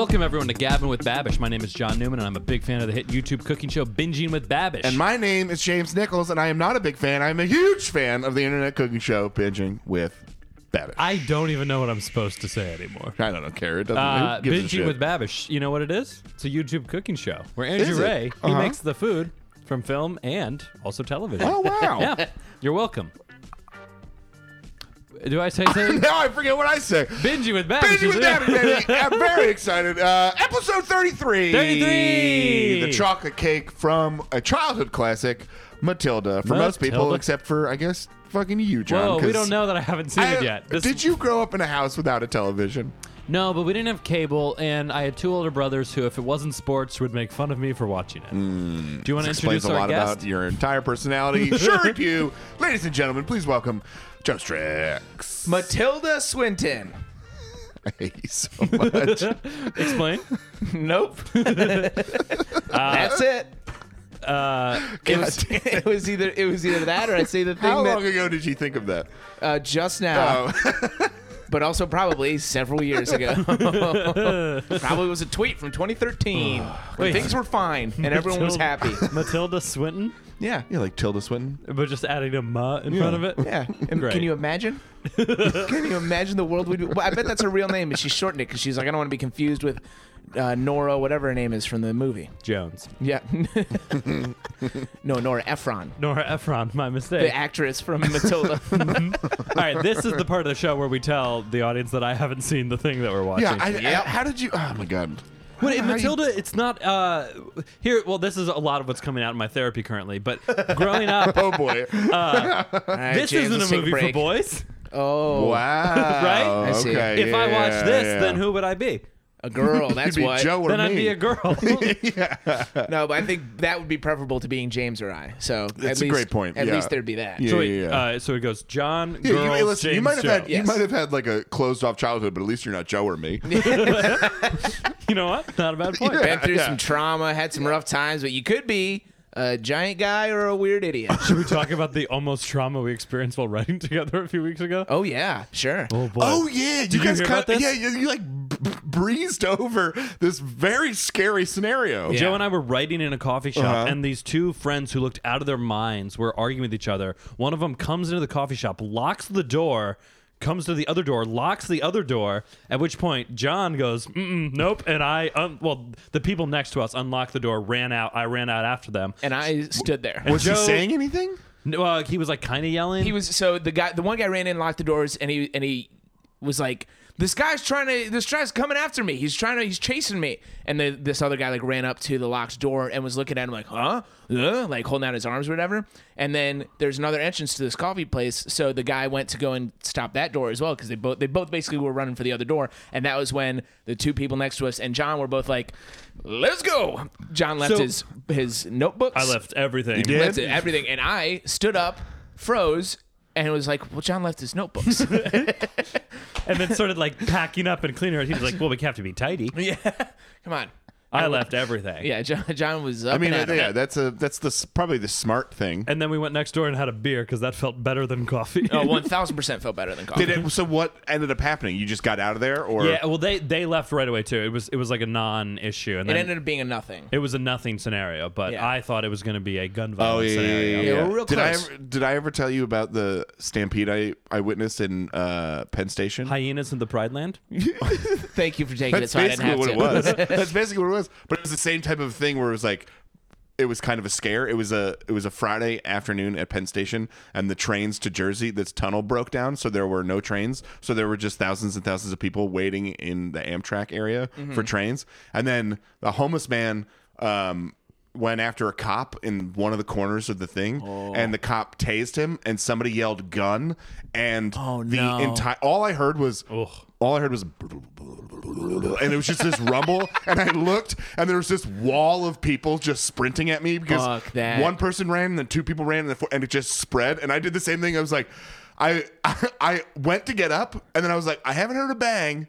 Welcome everyone to Gabbing with Babish. My name is John Newman, and I'm a big fan of the hit YouTube cooking show Binging with Babish. And my name is James Nichols, and I am not a big fan. I'm a huge fan of the internet cooking show Binging with Babish. I don't even know what I'm supposed to say anymore. I don't care. It doesn't. Uh, who gives a Binging shit? with Babish. You know what it is? It's a YouTube cooking show where Andrew Is it? Rea he Uh-huh. makes the food from film and also television. Oh wow! yeah, you're welcome. Do I say something? now I forget what I say. Binging with Babish. Binging with baby. I'm very excited. Uh, episode 33. 33. The chocolate cake from a childhood classic, Matilda. For most people, Matilda. except for I guess fucking you, John. Whoa, we 'cause don't know that I haven't seen I- it yet. This- did you grow up in a house without a television? No, but we didn't have cable, and I had two older brothers who, if it wasn't sports, would make fun of me for watching it. Hmm. Do you want to explains introduce a our lot guest? about your entire personality. sure do. Ladies and gentlemen, please welcome Joe Strix. Matilda Swinton. I hate you so much. Explain. Nope. Uh, That's it. Uh, It was, it was either it was either that or I'd say the thing How that long ago did you think of that? uh, just now, Oh, but also probably several years ago. probably was a tweet from 2013 when Wait. things were fine and everyone was happy. Matilda Swinton, Yeah. yeah, like Tilda Swinton. but just adding a "ma" in front of it. Yeah. And Great. can you imagine? can you imagine the world we'd be? Well, I bet that's her real name, and she shortened it because she's like, I don't want to be confused with uh, Nora, whatever her name is from the movie. Jones. Yeah. no, Nora Ephron, Nora Ephron, my mistake. the actress from Matilda. All right, this is the part of the show where we tell the audience that I haven't seen the thing that we're watching. Yeah, I, Yep. I- how did you? Oh my god. But in How you- Matilda, it's not uh here. Well, this is a lot of what's coming out in my therapy currently. But growing up, Oh boy. All right, this James, isn't let's a movie for break. boys. Oh, wow. Right? I see. Okay. If I yeah, watch this, yeah. then who would I be? A girl. That's You'd be what. Joe or then me. I'd be a girl. No, but I think that would be preferable to being James or I. So That's at a least, great point, At yeah. least there'd be that. Yeah. so wait, uh, so it goes John, Yeah, girls, you, listen, James, you might have Joe. had you Yes. might have had like a closed off childhood, but at least you're not Joe or me. You know what? Not a bad point. Yeah. Been through some trauma, had some rough times, but you could be a giant guy or a weird idiot. Should we talk about the almost trauma we experienced while writing together a few weeks ago? oh yeah, sure. Oh boy. Oh yeah, you you guys hear kind about this? yeah, you, you like b- b- breezed over this very scary scenario. Yeah. Joe and I were writing in a coffee shop, Uh-huh. and these two friends who looked out of their minds were arguing with each other. One of them comes into the coffee shop, locks the door, comes to the other door, locks the other door. At which point, John goes, Mm-mm, "Nope," and I, un- well, the people next to us unlocked the door, ran out. I ran out after them. And I stood there. Was Joe- he saying anything? No, uh, he was like kind of yelling. He was so the guy, the one guy ran in, locked the doors, and he and he was like, "This guy's trying to, this guy's coming after me. He's trying to, he's chasing me." And the, this other guy like ran up to the locked door and was looking at him like, "Huh?" Uh, like holding out his arms or whatever. And then there's another entrance to this coffee place, so the guy went to go and stop that door as well because they both they both basically were running for the other door. And that was when the two people next to us and John were both like, "Let's go." John left So- his his notebooks. I left everything. did? left it, everything, and I stood up, froze, and was like, "Well, John left his notebooks." and then started like packing up and cleaning. her. He was like, "Well, we have to be tidy." yeah, come on. I left everything. Yeah, John, John was. Up I mean, and at 'em. yeah, that's a that's the s- probably the smart thing. And then we went next door and had a beer because that felt better than coffee. Oh, one thousand percent felt better than coffee. Did it? So what ended up happening? You just got out of there, or Yeah, well, they they left right away too. It was it was like a non-issue, and It then ended up being a nothing. it was a nothing scenario. But Yeah. I thought it was going to be a gun Oh violence yeah, yeah, scenario. yeah, Yeah, yeah. we're real did close. I ever, did I ever tell you about the stampede I, I witnessed in uh, Penn Station? Hyenas in the Pride Land. Thank you for taking That's it, so I didn't basically have what to. it was. That's basically what it was. But it was the same type of thing where it was like it was kind of a scare. It was a it was a Friday afternoon at Penn Station, and the trains to Jersey, this tunnel broke down, so there were no trains. So there were just thousands and thousands of people waiting in the Amtrak area Mm-hmm. for trains. And then the homeless man um, went after a cop in one of the corners of the thing, Oh. and the cop tased him, and somebody yelled "gun," and Oh, the no. entire all I heard was all I heard was and it was just this rumble and I looked and there was this wall of people just sprinting at me because Fuck that. one person ran and then two people ran and, the, and it just spread and I did the same thing I was like I I went to get up and then I was like I haven't heard a bang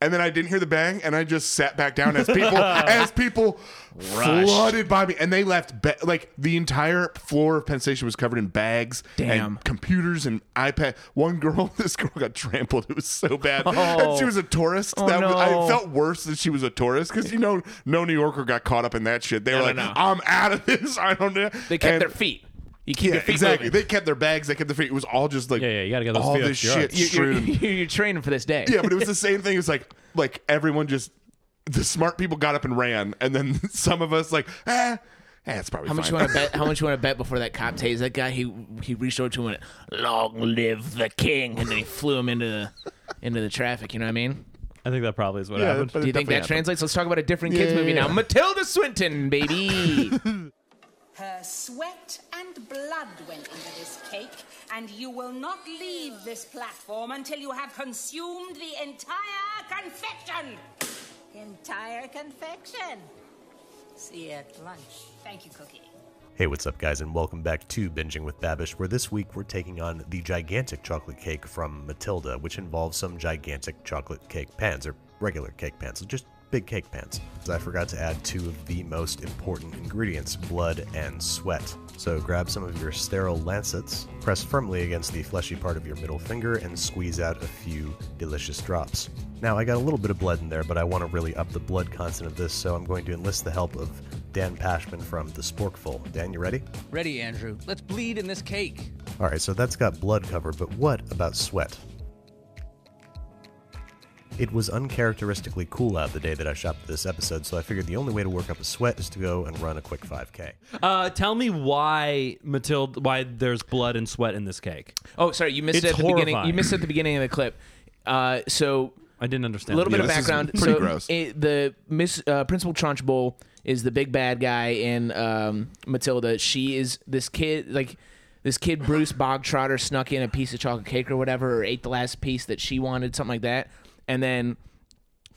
and then I didn't hear the bang, and I just sat back down as people as people flooded by me, and they left ba- like the entire floor of Penn Station was covered in bags Damn. and computers and iPad. One girl, this girl got trampled. It was so bad, Oh. and she oh. was a tourist. Oh, that was, I felt worse that she was a tourist because you know no New Yorker got caught up in that shit. They were no, like, no. "I'm out of this. I don't know." They kept And- their feet. You keep Yeah, exactly. moving. They kept their bags. They kept their feet. It was all just like Yeah, yeah, you gotta get those all feet this up your shit. You're, strewn. you're, you're training for this day. Yeah, but it was the same thing. It was like like everyone just the smart people got up and ran, and then some of us like, ah, eh, it's probably How much you want to bet? How much you want to bet before that cop tased that guy? He he reached over to him and went, "Long live the king!" and then he flew him into the into the traffic. You know what I mean? I think that probably is what Yeah, happened. but Do you think that happened. translates? Let's talk about a different kids Yeah, movie yeah, now. Matilda Swinton, baby. Her sweat and blood went into this cake, and you will not leave this platform until you have consumed the entire confection. Entire confection. See you at lunch. Thank you, Cookie. Hey, what's up, guys, and welcome back to Binging with Babish, where this week we're taking on the gigantic chocolate cake from Matilda, which involves some gigantic chocolate cake pans, or regular cake pans, so just big cake pans. I forgot to add two of the most important ingredients blood and sweat. So grab some of your sterile lancets, press firmly against the fleshy part of your middle finger, and squeeze out a few delicious drops. Now, I got a little bit of blood in there, but I want to really up the blood content of this, so I'm going to enlist the help of Dan Pashman from The Sporkful. Dan, you ready? Ready, Andrew. Let's bleed in this cake. All right, so that's got blood covered, but what about sweat? It was uncharacteristically cool out the day that I shot this episode, so I figured the only way to work up a sweat is to go and run a quick 5K. Uh, tell me why Matilda, why there's blood and sweat in this cake. oh, sorry, you missed It's it at the beginning. horrifying. You missed it at the beginning of the clip. Uh, so I didn't understand. a little bit Yeah, of this is background. pretty so gross. it- the Miss uh, Principal Trunchbull is the big bad guy in um, Matilda. She is this kid, like this kid Bruce Bogtrotter snuck in a piece of chocolate cake or whatever, or ate the last piece that she wanted, something like that, and then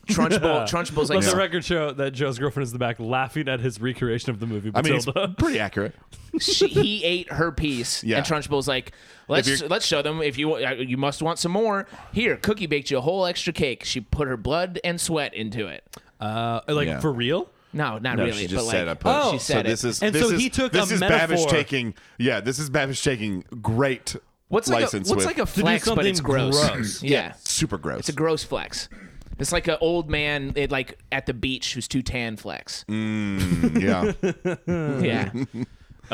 Trunchbull, Trunchbull's like, Let the record show that Joe's girlfriend is in the back laughing at his recreation of the movie I mean, it's Matilda. pretty accurate. she, he ate her piece, Yeah. and Trunchbull's like, let's you're- let's show them if you uh, you must want some more. Here, Cookie baked you a whole extra cake. She put her blood and sweat into it. uh, like Yeah. for real? No, not No, really. she just but said like, put. Oh, she so said this it. is And this so is, he took this a is Babish metaphor- taking yeah this is Babish taking great What's like a, license what's with like a do flex, but something it's gross. gross. Yeah. super gross. it's a gross flex. It's like an old man, it, like at the beach, who's too tan flex. Mm, yeah. Yeah,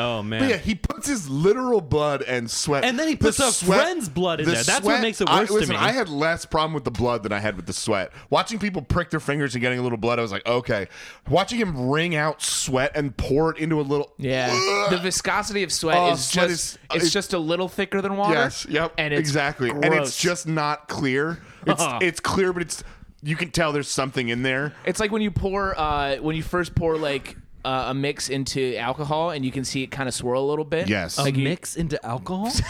Oh man. But yeah, he puts his literal blood and sweat, And then he the puts a friend's blood in the there. That's what makes it worse I, to me. I had less problem with the blood than I had with the sweat. Watching people prick their fingers and getting a little blood, I was like, okay. Watching him wring out sweat and pour it into a little, yeah. the viscosity of sweat Oh, is sweat just is- it's it- just a little thicker than water. Yes, yep, and it's exactly, gross. and it's just not clear. It's it's clear, but it's you can tell there's something in there. It's like when you pour uh, when you first pour like uh, a mix into alcohol and you can see it kind of swirl a little bit. Yes. a like you- mix into alcohol?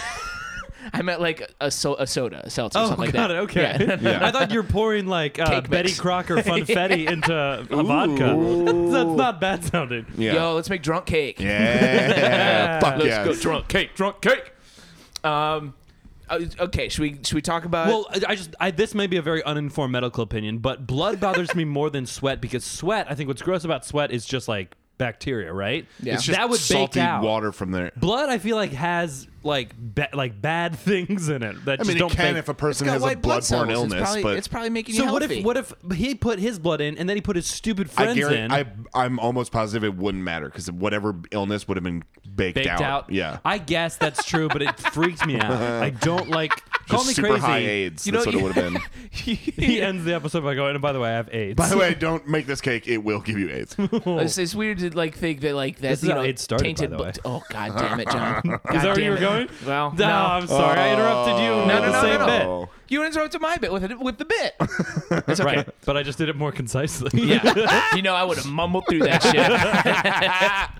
I meant like a, so- a soda, a seltzer, Oh, something like got that. it. Okay. Yeah. I thought you were pouring like uh, Cake Betty. Crocker funfetti into a vodka. That's, that's not bad sounding. Yeah, Yo, let's make drunk cake. yeah, fuck Let's yes. go drunk cake, drunk cake. Um, uh, okay, should we should we talk about? Well, I I just I, this may be a very uninformed medical opinion, but blood bothers me more than sweat because sweat. I think what's gross about sweat is just like bacteria, right? Yeah. It's just that would salty bake out. water from there. Blood, I feel like has like ba- like bad things in it that I just mean, it don't can bake. if a person Got has a white blood bloodborne cells. illness, it's probably, but it's probably making you so what healthy. if what if he put his blood in and then he put his stupid I friends guarantee, in? I, I'm almost positive it wouldn't matter because whatever illness would have been baked, baked out. out. Yeah. I guess that's true, but it freaked me out. I don't like. Call me super crazy. high AIDS. You That's know, what it would have been. He ends the episode by going, and by the way, I have AIDS. By the way, don't make this cake. It will give you AIDS. It's, it's weird to like think that like that This is you how know it started, by tainted. the blo- way. Oh god damn it, John! God Is that where damn you were it. Going? Well, no, no, I'm sorry. I interrupted you. Oh. no, with no, the no, same no, bit. no. You interrupted my bit with it with the bit. That's okay. Right, but I just did it more concisely. Yeah, you know I would have mumbled through that shit.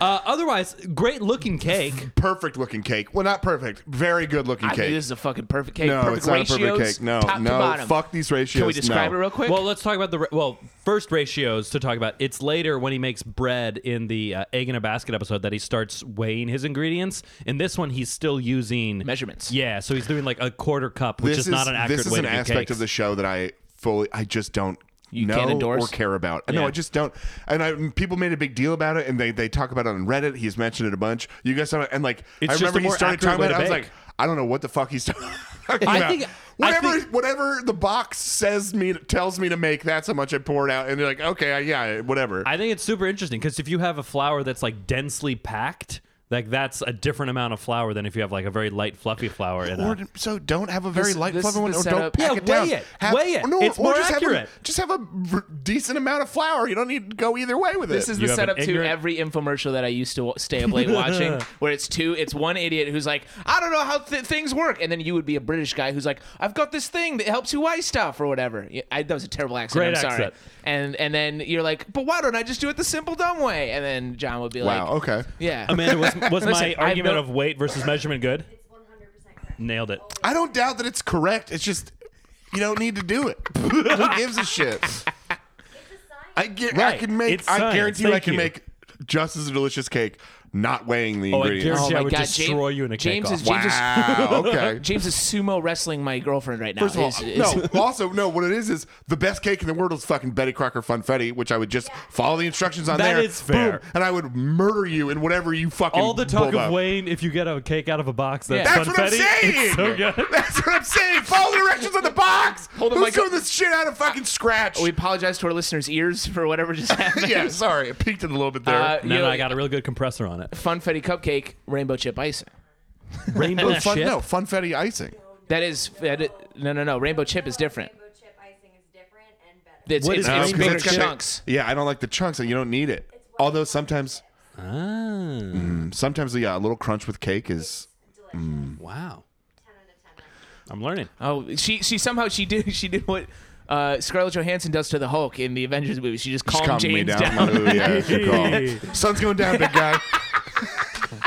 Uh, otherwise, great looking cake. perfect looking cake. Well, not perfect. Very good looking I cake. mean, this is a fucking perfect cake. no, perfect it's not a perfect cake. No, top to no. bottom. Fuck these ratios. Can we describe no. it real quick? Well, let's talk about the ra- well first ratios to talk about. It's later when he makes bread in the uh, egg in a basket episode that he starts weighing his ingredients. In this one, he's still using Measurements. Yeah, so he's doing like a quarter cup, which This is, not an accurate This is way an to aspect cakes. of the show that I fully. I just don't. You know can't endorse? or care about. No, I just don't. And I, people made a big deal about it, and they, they talk about it on Reddit. He's mentioned it a bunch. You guys, know, and like It's I just remember he started talking about it. I was like, I don't know what the fuck he's talking I about. think- I whatever think- whatever the box says me tells me to make, that's how much I pour it out. And they're like, okay, yeah, whatever. I think it's super interesting because if you have a flour that's like densely packed, like that's a different amount of flour than if you have like a very light, fluffy flour in or it. so don't have a very This- light this fluffy is one, the or don't pack Yeah, it down. weigh it. Have- Weigh it. No, It's or more just accurate. Have a, just have a r- decent amount of flour. You don't need to go either way with it. This it. is You the have an setup to ignorant- every infomercial that I used to wa- stay up late watching, where it's two, it's one idiot who's like, I don't know how th- things work, and then you would be a British guy who's like, I've got this thing that helps you weigh stuff or whatever. Yeah, I, that was a terrible accent. Great I'm sorry. accent. And and then you're like, but why don't I just do it the simple dumb way? And then John would be like, wow. Okay. yeah. Amanda, was, was Listen, my I've argument no- of weight versus measurement good? Nailed it. I don't doubt that it's correct. It's just you don't need to do it. Who gives a shit? I get. I Right. can make. It's I science. guarantee you, I Thank can you. make just as delicious cake, not weighing the Oh, I ingredients. guarantee I my would God, destroy James- you in a James cake is- off. James is- Wow. Okay. James is sumo wrestling my girlfriend right now. First of all, Is- is- no. Also, no. What it is is the best cake in the world is fucking Betty Crocker Funfetti, which I would just follow the instructions on That there. is fair. boom, and I would murder you in whatever you fucking. All the talk pulled of up. Wayne, if you get a cake out of a box, that's Yeah. That's what I'm funfetti. saying. It's so good. That's what I'm saying. Follow the directions on the box. Hold on, Who's Michael. doing this shit out of fucking scratch? we apologize to our listeners' ears for whatever just happened. yeah, sorry, it peaked it a little bit there. Uh, No, you no, I got a real good compressor on it. Funfetti cupcake, rainbow chip icing. Rainbow fun, chip. no, funfetti icing. That is that i- no no no. Rainbow chip is different. Rainbow chip icing is different and better. It's, What it's, is it's rainbow bigger chip? chunks. Yeah, I don't like the chunks, and you don't need it. Although sometimes, Ah, mm, sometimes yeah, a little crunch with cake is. wow. I'm learning. Oh, she she somehow she did she did what uh, Scarlett Johansson does to the Hulk in the Avengers movie. She just Just calmed calming me James down. down. Ooh, yeah, good call. Sun's going down, big guy.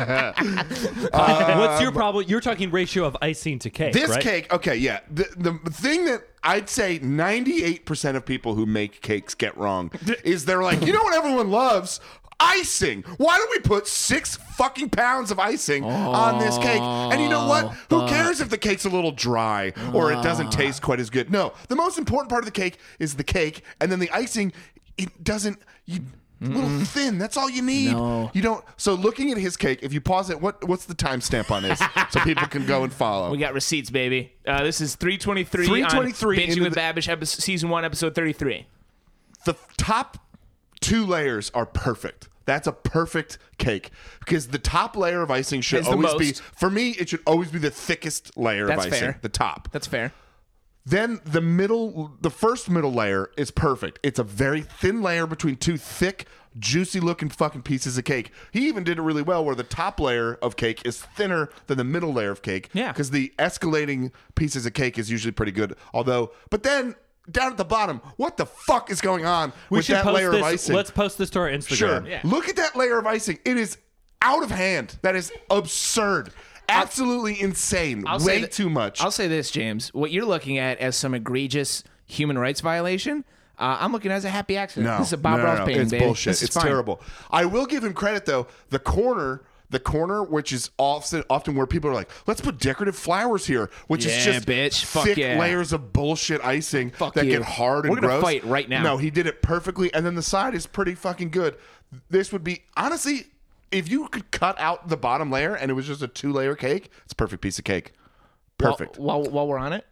What's your um, problem? You're talking ratio of icing to cake, This right? cake, okay, yeah. The, the thing that I'd say 98% of people who make cakes get wrong is they're like, you know what everyone loves? Icing. Why don't we put six fucking pounds of icing on this cake? And you know what? Who cares if the cake's a little dry or it doesn't taste quite as good? No, the most important part of the cake is the cake, and then the icing. It doesn't. You, a little thin. That's all you need. No. You don't. So looking at his cake, if you pause it, what what's the timestamp on this, so people can go and follow? We got receipts, baby. Uh, this is 323 323 on Binging with the- Babish, episode, season one, episode 33. the top two layers are perfect. That's a perfect cake because the top layer of icing should Has the always be for me. It should always be the thickest layer That's of icing, fair. the top. That's fair. Then the middle, the first middle layer is perfect. It's a very thin layer between two thick, juicy looking fucking pieces of cake. He even did it really well where the top layer of cake is thinner than the middle layer of cake. Yeah. Because the escalating pieces of cake is usually pretty good. Although, but then down at the bottom, what the fuck is going on We with that layer this. of icing? Let's post this to our Instagram. Sure. Yeah. Look at that layer of icing. It is out of hand. That is absurd. Absolutely insane. I'll Way that- too much. I'll say this, James. What you're looking at as some egregious human rights violation, uh, I'm looking at as a happy accident. no, this is a Bob no, Ross no. painting, It's baby. bullshit. This It's terrible. I will give him credit though. The corner. The corner, which is often often where people are like, let's put decorative flowers here, which is Yeah, just bitch. Thick yeah. layers of bullshit icing Fuck that you. get hard and We're gonna gross. fight right now. No, he did it perfectly, and then the side is pretty fucking good. This would be honestly, if you could cut out the bottom layer and it was just a two layer cake, it's a perfect piece of cake. While- Perfect. While, while, we're on it,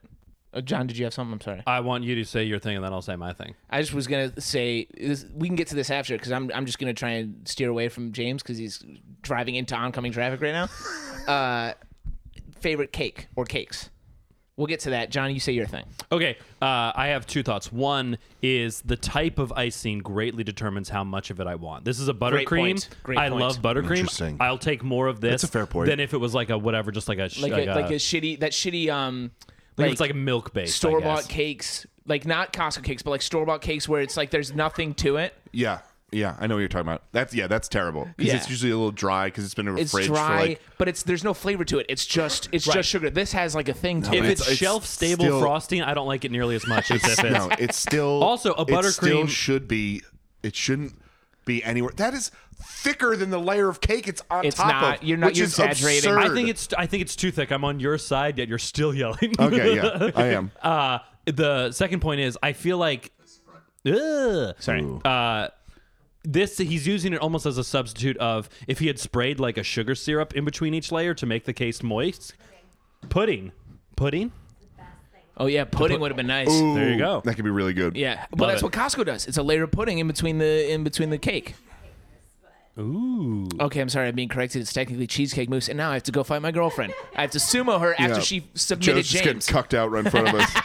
uh, John, did you have something? I'm sorry. I want you to say your thing, and then I'll say my thing. I just was gonna say this, we can get to this after because I'm I'm just gonna try and steer away from James because he's driving into oncoming traffic right now. uh, favorite cake or cakes? We'll get to that. John, you say your thing. Okay, uh, I have two thoughts. One is the type of icing greatly determines how much of it I want. This is a buttercream. Great point. Great I point. love buttercream. Interesting. I'll take more of this. That's a fair point. Than if it was like a whatever, just like a sh- Like like, a, like a shitty that shitty um like it's like a milk based store bought cakes, like not Costco cakes, but like store bought cakes where it's like there's nothing to it. Yeah, yeah, I know what you're talking about. That's yeah, that's terrible because Yeah. it's usually a little dry because it's been in a It's fridge dry, for like. but it's there's no flavor to it. It's just it's Right. just sugar. This has like a thing to If it. it's, it's shelf stable still- frosting, I don't like it nearly as much as if it's. No, it's still Also, a It still buttercream- should be. It shouldn't be anywhere. That is thicker than the layer of cake it's on It's top not. of. You're not- which you're is exaggerating. absurd. I think it's I think it's too thick. I'm on your side, yet you're still yelling. okay. Yeah, I am. Uh, the second point is I feel like, ugh, Sorry. uh, this he's using it almost as a substitute of if he had sprayed like a sugar syrup in between each layer to make the case moist. Pudding, pudding. Oh yeah, pudding would have been nice. There you go. That could be really good. Yeah, well, that's it. what Costco does. It's a layer of pudding in between the in between the cake. Ooh. Okay, I'm sorry, I'm being corrected. It's technically cheesecake mousse, and now I have to go find my girlfriend. I have to sumo her after Yeah. she submitted Joe's just getting James. cucked out right in front of us.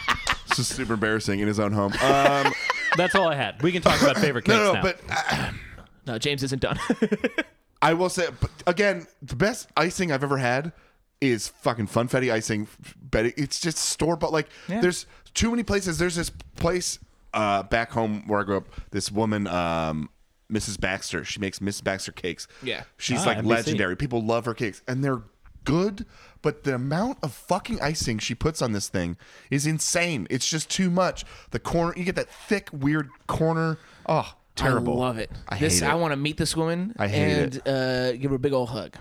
This is super embarrassing in his own home. Um, That's all I had. We can talk about favorite cakes no, no, now. but uh, No, James isn't done. I will say, but again, the best icing I've ever had is fucking funfetti icing. But it's just store bought. Like, Yeah. there's too many places. There's this place uh, back home where I grew up. This woman, um, Mrs. Baxter. She makes Mrs. Baxter cakes. Yeah. she's Ah, like NBC. legendary. People love her cakes, and they're good. But the amount of fucking icing she puts on this thing is insane. It's just too much. The corner, you get that thick, weird corner. Oh, terrible. I love it. I this hate it. I want to meet this woman I hate and uh, give her a big old hug.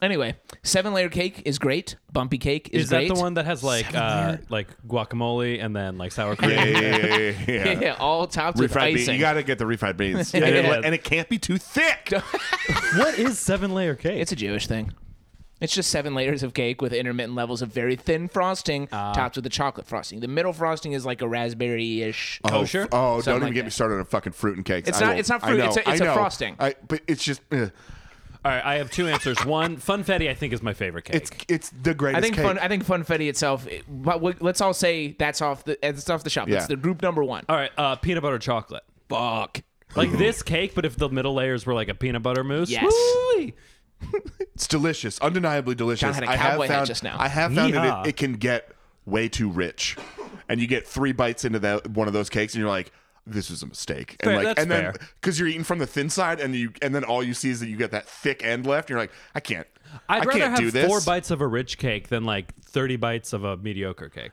Anyway, seven layer cake is great. Bumpy cake is, is that great. the one that has like uh, like guacamole and then like sour cream? yeah, yeah, yeah, yeah, yeah. Yeah, all topped with refried beans. icing. You got to get the refried beans, and, it, Yeah. and it can't be too thick. what is seven layer cake? It's a Jewish thing. It's just seven layers of cake with intermittent levels of very thin frosting, Ah. topped with the chocolate frosting. The middle frosting is like a raspberry-ish. Kosher? Oh, Something don't even like get me started on a fucking fruit and cakes. It's I not- will- it's not I fruit, know, it's a- I it's a know. frosting. I, but it's just, uh, all right, I have two answers. One, funfetti, I think is my favorite cake. it's it's the greatest. I think cake. fun. I think funfetti itself. but we- let's all say that's off the it's off the shop. That's Yeah. the group number one. all right, uh, peanut butter chocolate. Fuck. Like this cake, but if the middle layers were like a peanut butter mousse. Yes. woo-wee. It's delicious, undeniably delicious. John had a I cowboy have hat found, just now. I have found that Yeehaw. it, it can get way too rich, and you get three bites into that one of those cakes, and you're like, "This was a mistake." And Fair, like, that's and then fair. because you're eating from the thin side, and you and then all you see is that you get that thick end left. And you're like, "I can't." I'd I rather can't have do this. four bites of a rich cake than like thirty bites of a mediocre cake.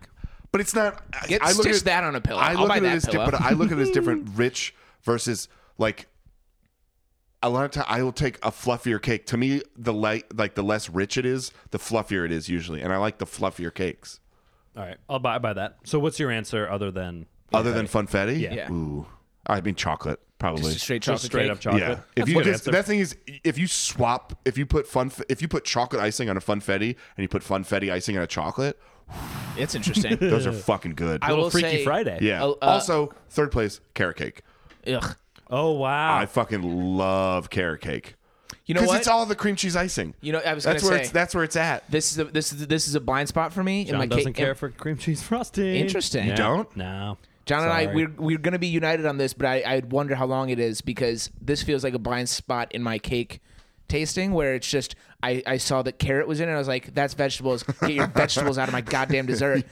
But it's not. Get- I look stitch at it- that on a pillow. I I'll look buy at that it as di- pillow. but I look at it as different. Rich versus like. A lot of time, I will take a fluffier cake. To me, the light, like the less rich it is, the fluffier it is usually, and I like the fluffier cakes. All right, I'll buy, buy that. So, what's your answer other than Other than funfetti, Yeah. Yeah. Ooh, I mean chocolate, probably. Just straight just chocolate straight cake. up chocolate? yeah. That's If you just that thing is, if you swap, if you put fun, if you put chocolate icing on a funfetti and you put funfetti icing on a chocolate, It's interesting. those are fucking good. I Little will Freaky say- Friday. yeah. Uh, also, third place, carrot cake. Ugh. Oh wow! I fucking love carrot cake. You know Because what? it's all the cream cheese icing. You know, I was that's gonna where say- it's that's where it's at. this is a, this is this is a blind spot for me in John my doesn't cake. care for cream cheese frosting. Interesting. You No. don't? No. John and I, Sorry. we're we're gonna be united on this, but I I wonder how long it is because this feels like a blind spot in my cake tasting where it's just I, I saw that carrot was in it. and I was like, that's vegetables. Get your vegetables out of my goddamn dessert.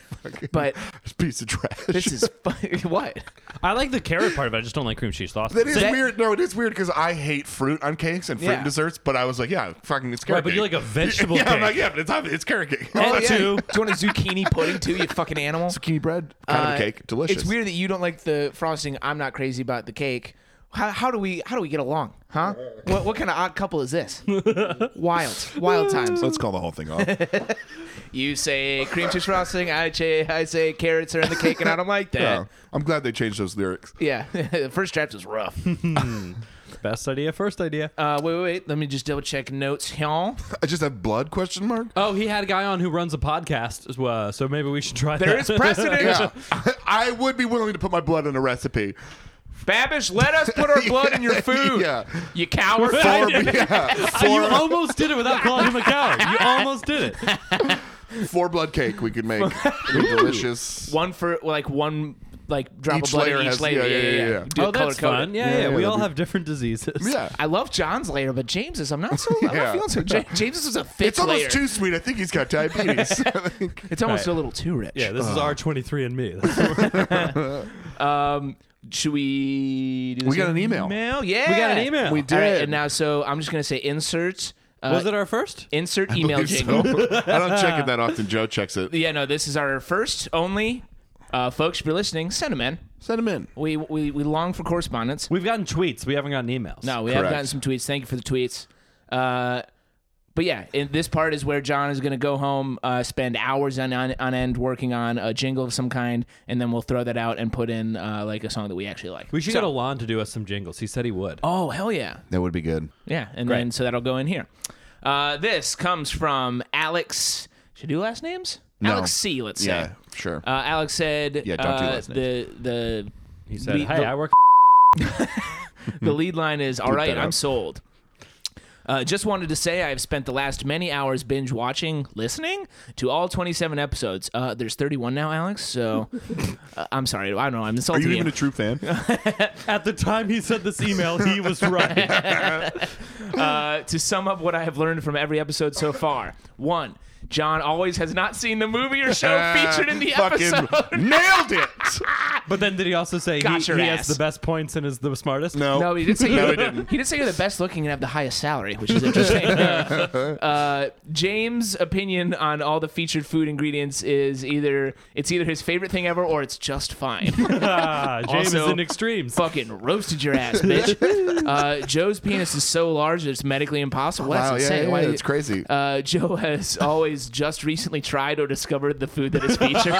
But Piece of trash. this is fu- what? I like the carrot part of it. I just don't like cream cheese sauce. that is that- weird. No, it is weird because I hate fruit on cakes and fruit Yeah. and desserts. But I was like, yeah, fucking, it's carrot Right, but you cake. like a vegetable yeah, I'm cake. like, yeah, but it's it's carrot cake. Oh, yeah. two. Do you want a zucchini pudding too? You fucking animal. zucchini bread, kind of Uh, a cake, delicious. It's weird that you don't like the frosting. I'm not crazy about the cake. How, how do we how do we get along, huh? What what kind of odd couple is this? wild, wild times. Let's call the whole thing off. You say cream cheese frosting. I say I say carrots are in the cake, and I don't like yeah, that. I'm glad they changed those lyrics. Yeah, the first draft was rough. Best idea, first idea. Uh, wait, wait, wait. Let me just double check notes here. I just have blood question mark. Oh, he had a guy on who runs a podcast as well, so maybe we should try There that. is precedent. Yeah, I would be willing to put my blood in a recipe. Babish, let us put our blood in your food. Yeah, You coward. Four- yeah, you almost did it without calling him a coward. You almost did it. four blood cake we could make. It'd be delicious. one for like one like drop Each of blood layer in each has- layer. yeah, yeah, yeah, yeah. Do oh, it color that's fun. Yeah, Yeah, yeah. yeah, we all be- have different diseases. Yeah. I love John's layer, but James's I'm not so. I'm Yeah. not feeling so. Ja- James's is a thick It's almost layer. too sweet. I think he's got diabetes. it's almost Right. a little too rich. Yeah, this is Uh. R twenty three and me. Um, should we? Do this We got an email. Email? Yeah, We got an email. We All right, did. and now, so I'm just gonna say insert. Uh, Was it our first? insert email believe jingle? so. I don't check it that often. Joe checks it. Yeah, no, this is our first only. Uh, folks, if you're listening, send them in. Send them in. We we we long for correspondence. We've gotten tweets. We haven't gotten emails. No, we have Correct. gotten some tweets. Thank you for the tweets. Uh, but yeah, in, this part is where John is going to go home, uh, spend hours on, on on end working on a jingle of some kind, and then we'll throw that out and put in uh, like a song that we actually like. We should So- get Alon to do us some jingles. He said he would. Oh hell yeah, That would be good. yeah, and Great. then so that'll go in here. Uh, this comes from Alex. Should I do last names? No. Alex C. Let's say. Yeah, sure. Uh, Alex said, Yeah, don't do uh, last the the He said, the- "Hey, the- I work." The lead line is All right, I'm sold. Uh, just wanted to say I've spent the last many hours binge watching, listening to all 27 episodes. Uh, there's 31 now, Alex. So uh, I'm sorry. I don't know. I'm the Are insulting you even a true fan? At the time he sent this email, he was right. uh, to sum up what I have learned from every episode so far. One, John always has not seen the movie or show featured in the Fucking episode. nailed it. but then did he also say he, Got your he ass. has the best points and is the smartest? No. No, he did say No, he didn't. He did say you're the best looking and have the highest salary, which is interesting. uh, James' opinion on all the featured food ingredients is either it's either his favorite thing ever or it's just fine. Ah, James Also- is in extremes. Fucking roasted your ass, bitch. Uh, Joe's penis is so large that it's medically impossible. Wow, that's yeah, insane. yeah, Why- it's crazy. Uh, Joe has always just recently tried or discovered the food that is featured.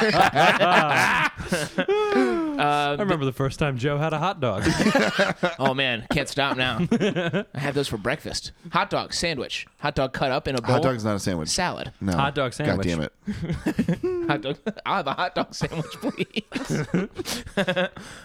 I remember the first time Joe had a hot dog. oh man, can't stop now. I have those for breakfast. Hot dog sandwich, hot dog cut up in a bowl. Hot dog's not a sandwich. salad. No. Hot dog sandwich. God damn it. Hot dog. I'll have a hot dog sandwich, please.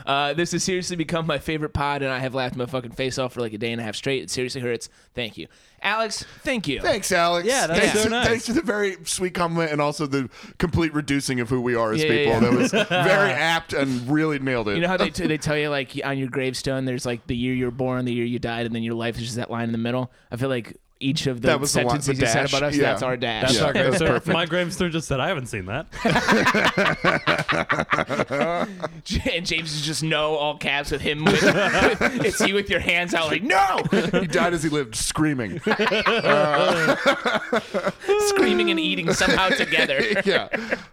uh, this has seriously become my favorite pod, and I have laughed my fucking face off for like a day and a half straight. It seriously hurts. Thank you, Alex. Thank you. Thanks, Alex. Yeah, that's thanks, so nice. Thanks for the very sweet compliment and also the complete reducing of who we are as Yeah, yeah, people. yeah. That was very apt and really nailed it. You know how they, t- they tell you like on your gravestone, there's like the year you were born, the year you died, and then your life is just that line in the middle. I feel like each of the That was the line- sentences the you said dash. about us, Yeah. that's our dash. That's Yeah, our that gravestone. perfect. My gravestone just said, I haven't seen that. and James is just no all caps with him. With, with, it's you with your hands out like no, he died as he lived, screaming. screaming and eating somehow together. yeah.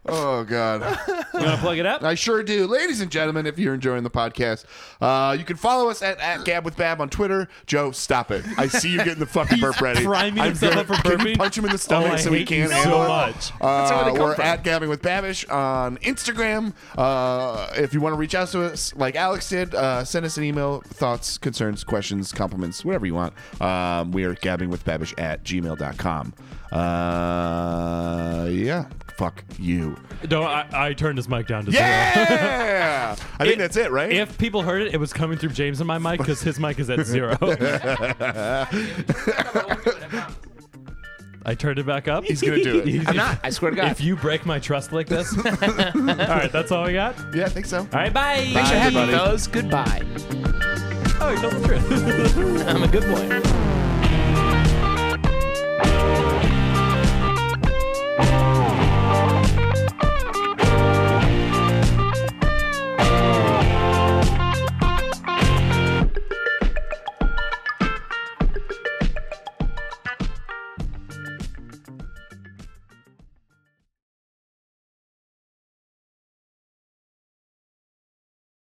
Oh God. You want to plug it up? I sure do. Ladies and gentlemen, if you're enjoying the podcast, uh, you can follow us at, at Gab with Bab on Twitter. Joe, stop it. I see you getting the fucking burp ready. Priming I'm himself up for can you burping? punch him in the Oh, stomach I so he hate you can't so handle it? much. Uh, where they come we're from. at Gabbing with Babish on Instagram. Uh, if you want to reach out to us like Alex did, uh, send us an email, thoughts, concerns, questions, compliments, whatever you want. Um, we are gabbingwithbabish at gmail.com. Uh, yeah. Fuck you. No, I, I turned his mic down to zero. Yeah! I think It- that's it, right? If people heard it, it was coming through James and my mic because his mic is at zero. I turned it back up. He's gonna do it. I'm not. I swear to God. If you break my trust like this, all right, that's all we got. All yeah, I think so. right, bye. Thanks for having me, everybody. fellas. Goodbye. Oh, you told the truth. I'm a good boy.